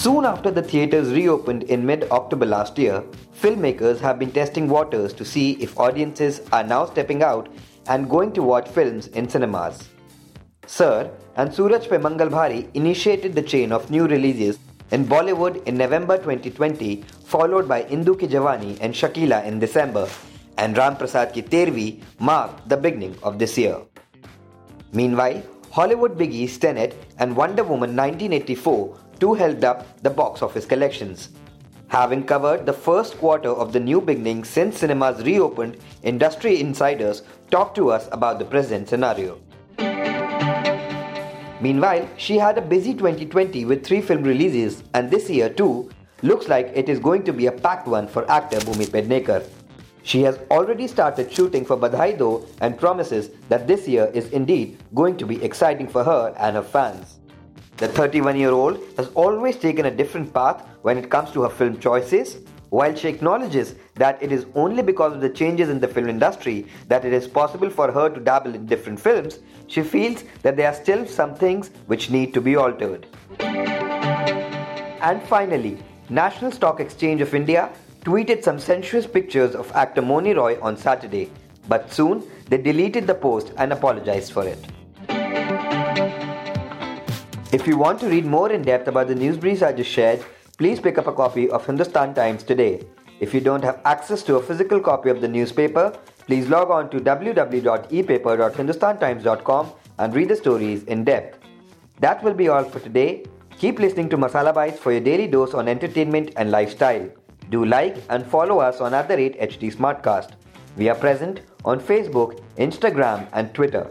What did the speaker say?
Soon after the theatres reopened in mid October last year, filmmakers have been testing waters to see if audiences are now stepping out and going to watch films in cinemas. Sir and Suraj Pe Mangal Bhari initiated the chain of new releases in Bollywood in November 2020, followed by Indu Ki Jawani and Shakeela in December, and Ram Prasad Ki Tervi marked the beginning of this year. Meanwhile, Hollywood biggies Tenet and Wonder Woman 1984 too held up the box office collections. Having covered the first quarter of the new beginning since cinemas reopened, industry insiders talked to us about the present scenario. Meanwhile, she had a busy 2020 with three film releases, and this year too looks like it is going to be a packed one for actor Bhumi Pednekar. She has already started shooting for Badhai Do and promises that this year is indeed going to be exciting for her and her fans. The 31 year old has always taken a different path when it comes to her film choices. While she acknowledges that it is only because of the changes in the film industry that it is possible for her to dabble in different films, she feels that there are still some things which need to be altered. And finally, National Stock Exchange of India tweeted some sensuous pictures of actor Mouni Roy on Saturday, but soon they deleted the post and apologized for it. If you want to read more in depth about the news briefs I just shared, please pick up a copy of Hindustan Times today. If you don't have access to a physical copy of the newspaper, please log on to www.epaper.hindustantimes.com and read the stories in depth. That will be all for today. Keep listening to Masala Bites for your daily dose on entertainment and lifestyle. Do like and follow us on at the rate HT Smartcast. We are present on Facebook, Instagram, and Twitter.